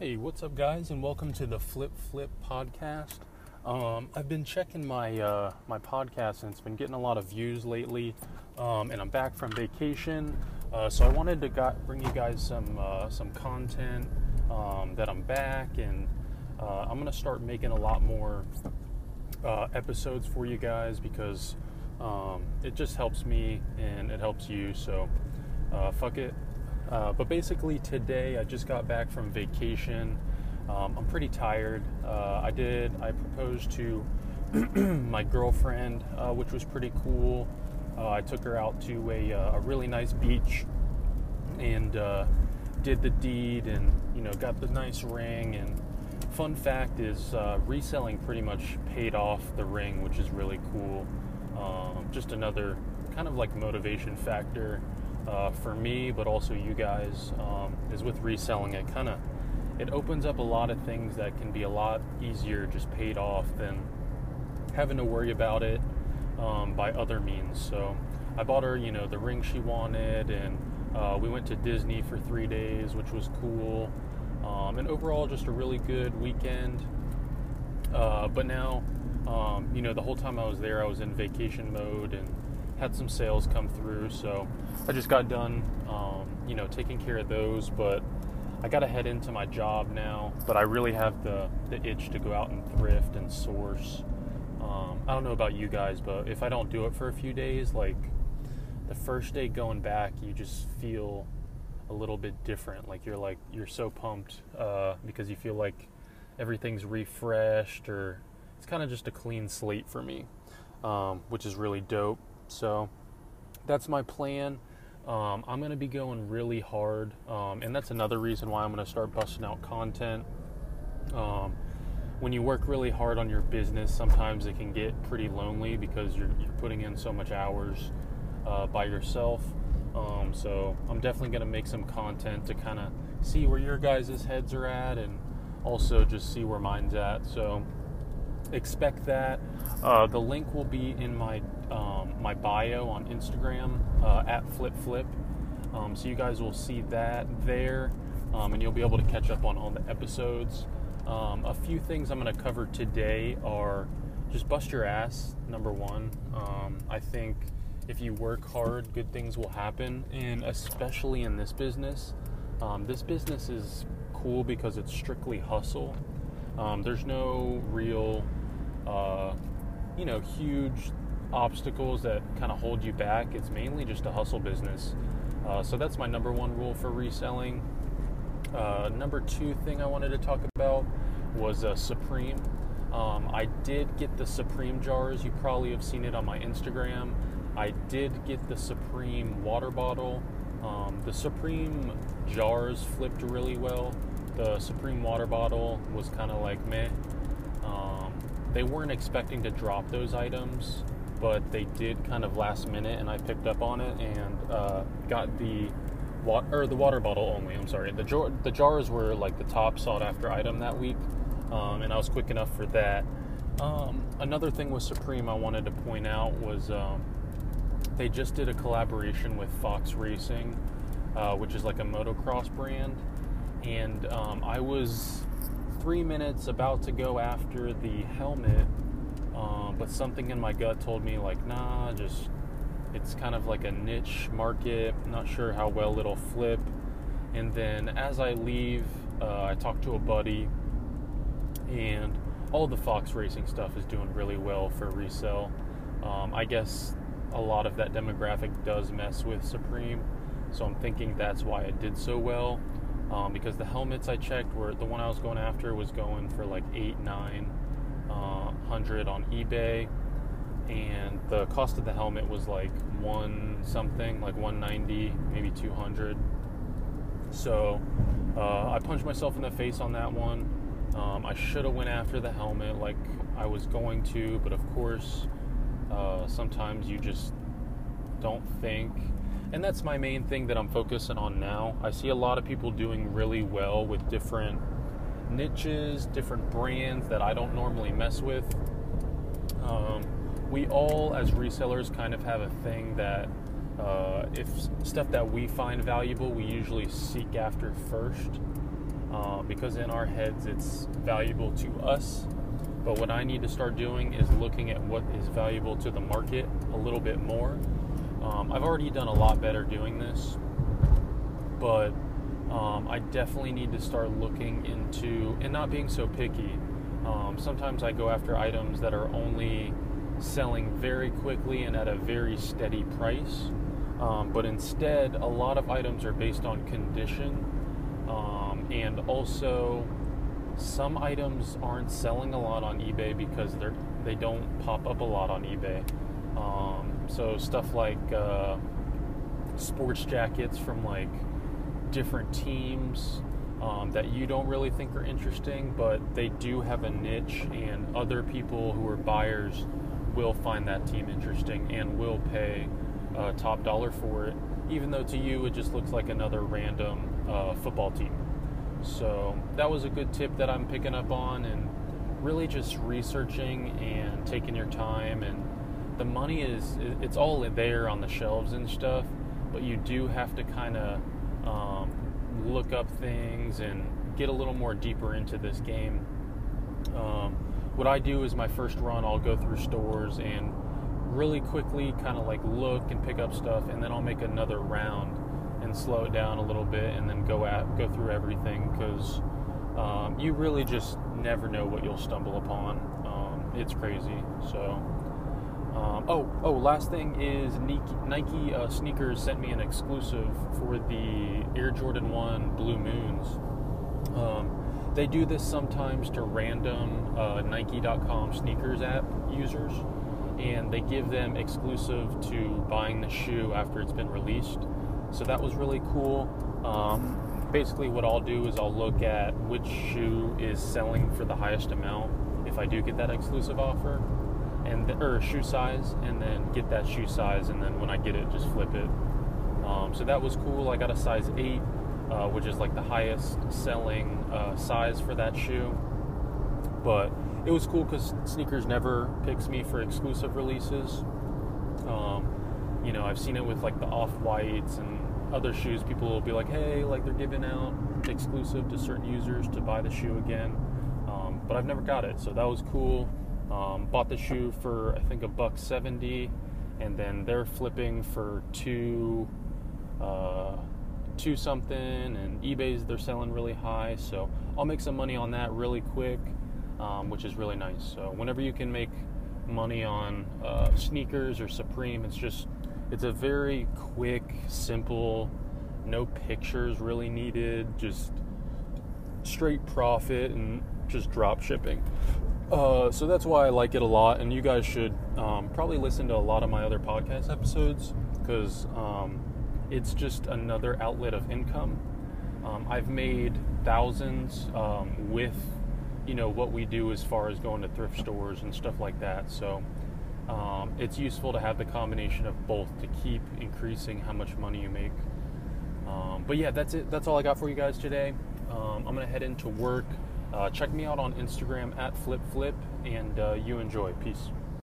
Hey, what's up, guys, and welcome to the Flip Flip podcast. Um, I've been checking my uh, my podcast, and it's been getting a lot of views lately. Um, and I'm back from vacation, uh, so I wanted to got, bring you guys some uh, some content um, that I'm back, and uh, I'm gonna start making a lot more uh, episodes for you guys because um, it just helps me and it helps you. So, uh, fuck it. Uh, but basically, today I just got back from vacation. Um, I'm pretty tired. Uh, I did, I proposed to my girlfriend, uh, which was pretty cool. Uh, I took her out to a, uh, a really nice beach and uh, did the deed and, you know, got the nice ring. And fun fact is, reselling pretty much paid off the ring, which is really cool. Um, just another kind of like motivation factor uh, for me, but also you guys, um, is with reselling. It kind of it opens up a lot of things that can be a lot easier just paid off than having to worry about it um, by other means. So I bought her, you know, the ring she wanted, and uh, we went to Disney for three days, which was cool. Um, and overall, just a really good weekend. Uh, but now, um, you know, the whole time I was there, I was in vacation mode and had some sales come through, so I just got done, um, you know, taking care of those. But I got to head into my job now. But I really have the the itch to go out and thrift and source. Um, I don't know about you guys, but if I don't do it for a few days, like the first day going back, you just feel a little bit different. Like you're like you're so pumped uh, because you feel like everything's refreshed, or it's kind of just a clean slate for me, um, which is really dope. So that's my plan. Um, I'm going to be going really hard, um, and that's another reason why I'm going to start busting out content. Um, when you work really hard on your business, sometimes it can get pretty lonely because you're, you're putting in so much hours uh, by yourself. Um, so I'm definitely going to make some content to kind of see where your guys' heads are at and also just see where mine's at. So expect that. Uh, the link will be in my um, my bio on Instagram uh, at Flip Flip, um, so you guys will see that there, um, and you'll be able to catch up on all the episodes. Um, a few things I'm going to cover today are just bust your ass. Number one, um, I think if you work hard, good things will happen, and especially in this business. Um, this business is cool because it's strictly hustle. there's no real uh, you know, huge obstacles that kind of hold you back. It's mainly just a hustle business. Uh, so that's my number one rule for reselling. Uh, number two thing I wanted to talk about was uh, Supreme. Um, I did get the Supreme jars. You probably have seen it on my Instagram. I did get the Supreme water bottle. Um, the Supreme jars flipped really well. The Supreme water bottle was kind of like meh. Um, they weren't expecting to drop those items, but they did kind of last minute, and I picked up on it and uh, got the water or the water bottle only. I'm sorry. The jar- the jars were like the top sought after item that week, um, and I was quick enough for that. Um, another thing with Supreme I wanted to point out was um, they just did a collaboration with Fox Racing, uh, which is like a motocross brand, and um, I was three minutes about to go after the helmet, um, but something in my gut told me, like, nah, just it's kind of like a niche market. Not sure how well it'll flip. And then as I leave, uh, I talk to a buddy, and all the Fox Racing stuff is doing really well for resale. Um, I guess a lot of that demographic does mess with Supreme, so I'm thinking that's why it did so well um, because the helmets I checked were the one I was going after was going for like eight nine uh, hundred on eBay, and the cost of the helmet was like one something, like one ninety, maybe two hundred. So uh, I punched myself in the face on that one. Um, I should have went after the helmet like I was going to, but of course, uh, sometimes you just don't think and that's my main thing that I'm focusing on now. I see a lot of people doing really well with different niches, different brands that I don't normally mess with. Um, we all, as resellers, kind of have a thing that uh, if stuff that we find valuable, we usually seek after first. uh, because in our heads it's valuable to us. But what I need to start doing is looking at what is valuable to the market a little bit more. Um, I've already done a lot better doing this, but um, I definitely need to start looking into and not being so picky. Um, sometimes I go after items that are only selling very quickly and at a very steady price. Um, but instead, a lot of items are based on condition, um, and also some items aren't selling a lot on eBay because they're they don't pop up a lot on eBay. Um, so stuff like uh, sports jackets from like different teams um, that you don't really think are interesting, but they do have a niche, and other people who are buyers will find that team interesting and will pay uh, top dollar for it, even though to you it just looks like another random uh, football team. So that was a good tip that I'm picking up on, and really just researching and taking your time. And the money is it's all there on the shelves and stuff, but you do have to kind of um, look up things and get a little more deeper into this game. Um, what I do is my first run, I'll go through stores and really quickly kind of like look and pick up stuff, and then I'll make another round and slow it down a little bit, and then go at go through everything because um, you really just never know what you'll stumble upon. Um, it's crazy. So. Um, oh, oh! Last thing is Nike, uh, sneakers sent me an exclusive for the Air Jordan One Blue Moons. Um, they do this sometimes to random uh, Nike.com sneakers app users, and they give them exclusive to buying the shoe after it's been released. So that was really cool. Um, basically, what I'll do is I'll look at which shoe is selling for the highest amount if I do get that exclusive offer, and or shoe size, and then get that shoe size, and then when I get it, just flip it. Um, so that was cool. I got a size eight, uh, which is like the highest selling uh, size for that shoe. But it was cool because sneakers never picks me for exclusive releases. Um, you know, I've seen it with like the off whites and other shoes. People will be like, hey, like they're giving out exclusive to certain users to buy the shoe again. Um, but I've never got it, so that was cool. Um, bought the shoe for I think a buck seventy, and then they're flipping for two, uh, two something, and eBay's they're selling really high. So I'll make some money on that really quick, um, which is really nice. So whenever you can make money on uh, sneakers or Supreme, it's just it's a very quick, simple, no pictures really needed, just straight profit and just drop shipping. Uh, so that's why I like it a lot, and you guys should um, probably listen to a lot of my other podcast episodes because um, it's just another outlet of income. Um, I've made thousands um, with, you know, what we do as far as going to thrift stores and stuff like that. So um, it's useful to have the combination of both to keep increasing how much money you make. Um, but yeah, that's it. That's all I got for you guys today. I'm gonna head into work. Uh, check me out on Instagram at FlipFlip, Flip, and uh, you enjoy. Peace.